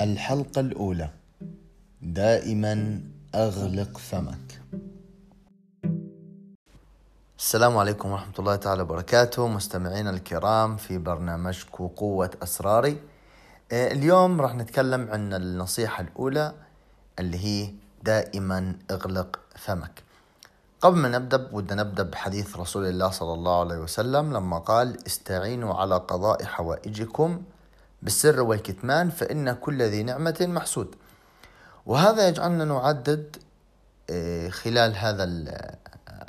الحلقة الأولى. دائما أغلق فمك. السلام عليكم ورحمة الله تعالى وبركاته. مستمعينا الكرام في برنامجكم قوة أسراري. آه، اليوم راح نتكلم عن النصيحة الأولى اللي هي دائما أغلق فمك. قبل ما نبدأ بدنا نبدأ بحديث رسول الله صلى الله عليه وسلم لما قال استعينوا على قضاء حوائجكم بالسر والكتمان فإن كل ذي نعمة محسود. وهذا يجعلنا نعدد آه، خلال هذا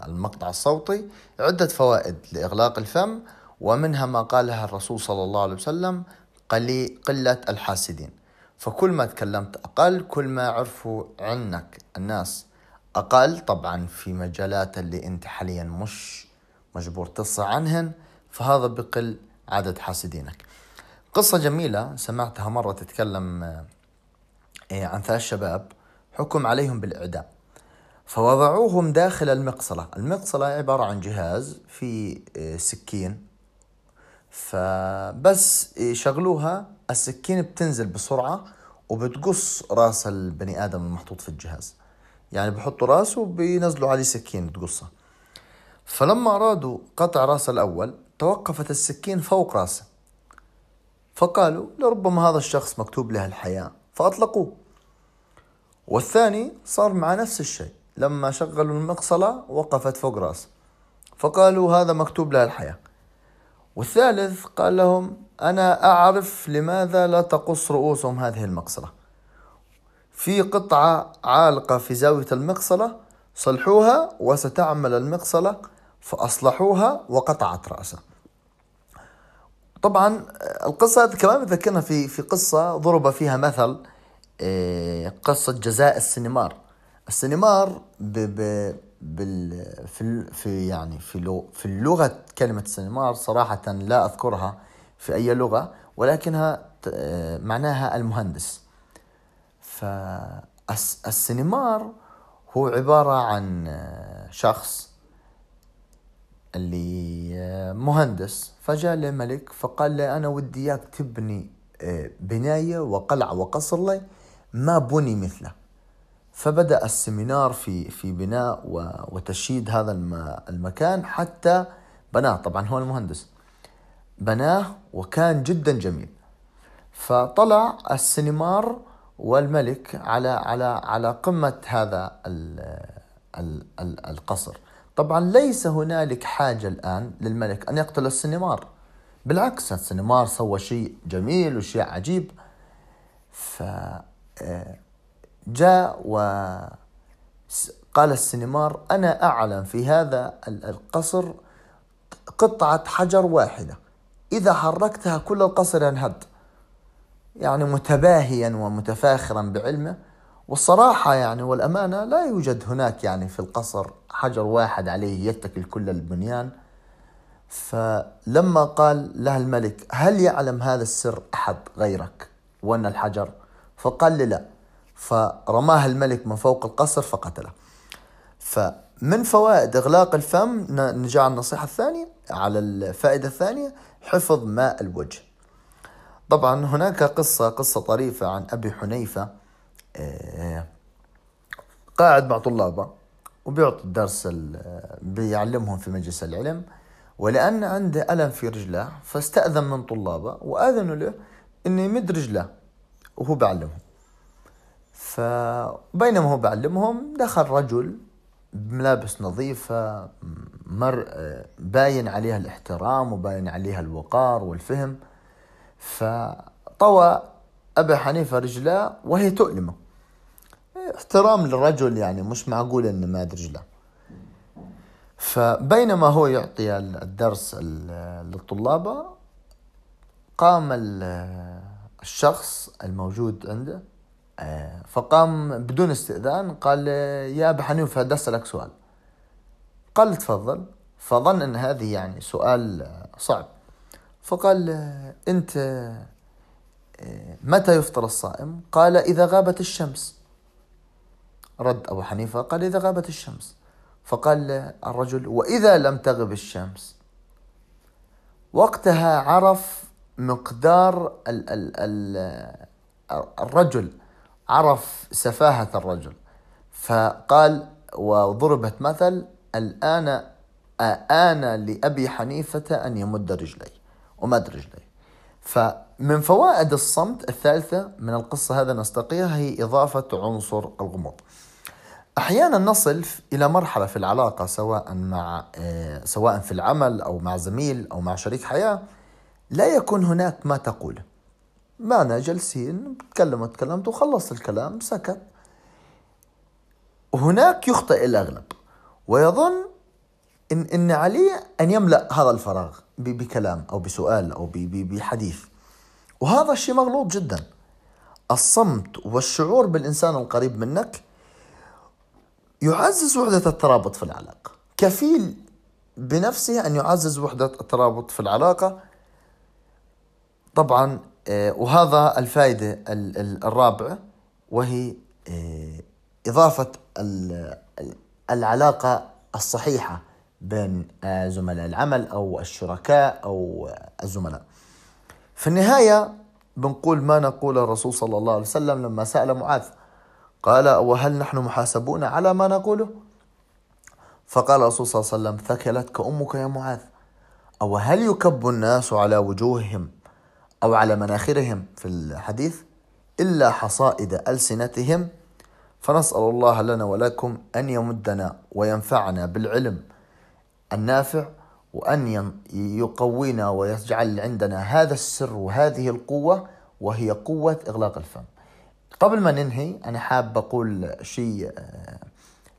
المقطع الصوتي عدة فوائد لإغلاق الفم ومنها ما قالها الرسول صلى الله عليه وسلم قلة الحاسدين. فكل ما تكلمت أقل كل ما عرفوا عنك الناس أقل. طبعا في مجالات اللي أنت حاليا مش مجبور تفصح عنهن فهذا بقل عدد حاسدينك. قصة جميلة سمعتها مرة تتكلم آه، عن ثلاث شباب حكم عليهم بالإعدام فوضعوهم داخل المقصلة. المقصلة عبارة عن جهاز في آه، سكين فبس يشغلوها السكين بتنزل بسرعة وبتقص راس البني آدم المحطوط في الجهاز. يعني بحطوا راسه وبينزلوا عليه سكين تقصه. فلما أرادوا قطع راس الأول توقفت السكين فوق راسه. فقالوا لربما هذا الشخص مكتوب له الحياة فأطلقوه. والثاني صار مع نفس الشيء لما شغلوا المقصلة وقفت فوق رأسه. فقالوا هذا مكتوب له الحياة. والثالث قال لهم أنا أعرف لماذا لا تقص رؤوسهم هذه المقصلة. في قطعة عالقة في زاوية المقصلة صلحوها وستعمل المقصلة فأصلحوها وقطعت رأسه. طبعا القصة كمان بتذكرنا في في قصة ضرب فيها مثل آه، قصة جزاء السنمار السنمار ب ب بال في في يعني في في اللغة كلمة السنمار صراحة لا أذكرها في أي لغة ولكنها آه، معناها المهندس. فالسنمار هو عبارة عن آه، شخص اللي آه، مهندس. فجاء لملك فقال له أنا ودي إياك تبني آه، بناية وقلعة وقصر لي ما بني مثله. فبدأ السمينار في في بناء وتشييد هذا المكان حتى بناه. طبعا هو المهندس. بناه وكان جدا جميل. فطلع السينمار والملك على على على قمة هذا القصر. طبعا ليس هنالك حاجة الآن للملك أن يقتل السنمار. بالعكس السنمار سوى شيء جميل وشيء عجيب. ف آه، جاء وقال السنمار أنا أعلم في هذا القصر قطعة حجر واحدة. إذا حركتها كل القصر ينهد. يعني متباهيا ومتفاخرا بعلمه. والصراحة يعني والأمانة لا يوجد هناك يعني في القصر حجر واحد عليه يتكل كل البنيان. فلما قال له الملك هل يعلم هذا السر أحد غيرك وأن الحجر؟ فقال لي لا. فرماه الملك من فوق القصر فقتله. فمن فوائد إغلاق الفم نجي على النصيحة الثانية على الفائدة الثانية حفظ ماء الوجه. طبعا هناك قصة قصة طريفة عن أبي حنيفة. قاعد مع طلابه وبيعطي الدرس بيعلمهم في مجلس العلم ولأن عنده ألم في رجله فاستأذن من طلابه وآذنوا له إنه يمد رجله وهو بيعلمهم فبينما هو بيعلمهم دخل رجل بملابس نظيفة مر باين عليها الاحترام وباين عليها الوقار والفهم فطوى أبي حنيفة رجله وهي تؤلمه. احترام للرجل يعني مش معقول إنه ما رجله فبينما هو يعطي الدرس للطلاب قام الشخص الموجود عنده آه، فقام بدون استئذان قال يا ابا حنيفة بدي أسألك سؤال. قال تفضل. فظن إن هذه يعني سؤال صعب. فقال أنت آه، متى يفطر الصائم؟ قال إذا غابت الشمس. رد أبو حنيفة قال إذا غابت الشمس. فقال الرجل وإذا لم تغب الشمس. وقتها عرف مقدار ال ال ال الرجل عرف سفاهة الرجل. فقال وضربت مثل الآن آن لأبي حنيفة أن يمد رجلي ومد رجلي فمن فوائد الصمت الثالثة من القصة هذا نستقيها هي إضافة عنصر الغموض. أحيانا نصل إلى مرحلة في العلاقة سواء مع آه، سواء في العمل أو مع زميل أو مع شريك حياة لا يكون هناك ما تقوله معنا جالسين تكلمت تكلمت وخلصت الكلام سكت. وهناك يخطئ الأغلب ويظن إن, إن عليه أن يملأ هذا الفراغ بكلام أو بسؤال أو بحديث. وهذا الشيء مغلوط جدا. الصمت والشعور بالإنسان القريب منك يعزز وحدة الترابط في العلاقة. كفيل بنفسه أن يعزز وحدة الترابط في العلاقة. طبعا آه، وهذا الفائدة الرابعة وهي آه، إضافة العلاقة الصحيحة بين آه، زملاء العمل أو الشركاء أو الزملاء. في النهاية بنقول ما نقول الرسول صلى الله عليه وسلم لما سأل معاذ. قال وهل نحن محاسبون على ما نقوله؟ فقال الرسول صلى الله عليه وسلم ثكلتك أمك يا معاذ. أو هل يكب الناس على وجوههم أو على مناخرهم في الحديث؟ إلا حصائد ألسنتهم. فنسأل الله لنا ولكم أن يمدنا وينفعنا بالعلم النافع وأن يقوينا ويجعل عندنا هذا السر وهذه القوة وهي قوة إغلاق الفم. قبل ما ننهي أنا حاب أقول شيء آه،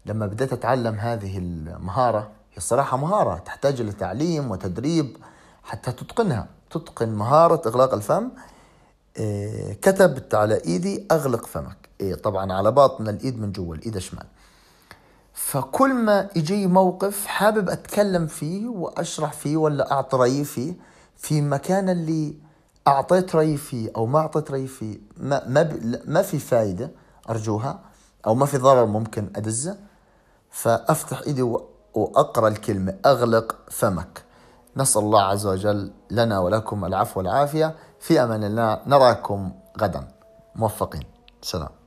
لما بديت أتعلم هذه المهارة هي الصراحة مهارة تحتاج لتعليم وتدريب حتى تتقنها. تتقن مهارة إغلاق الفم. آه، كتبت على إيدي أغلق فمك. إيه طبعا على باطن الإيد من جوا الإيد الشمال. فكل ما يجي موقف حابب أتكلم فيه وأشرح فيه ولا أعطي رأيي فيه في مكان اللي أعطيت رأيي فيه أو ما أعطيت رأيي فيه ما, ما, ما في فايدة أرجوها أو ما في ضرر ممكن أدزه فأفتح إيدي وأقرأ الكلمة أغلق فمك. نسأل الله عز وجل لنا ولكم العفو والعافية. في أمان الله نراكم غدا. موفقين. سلام.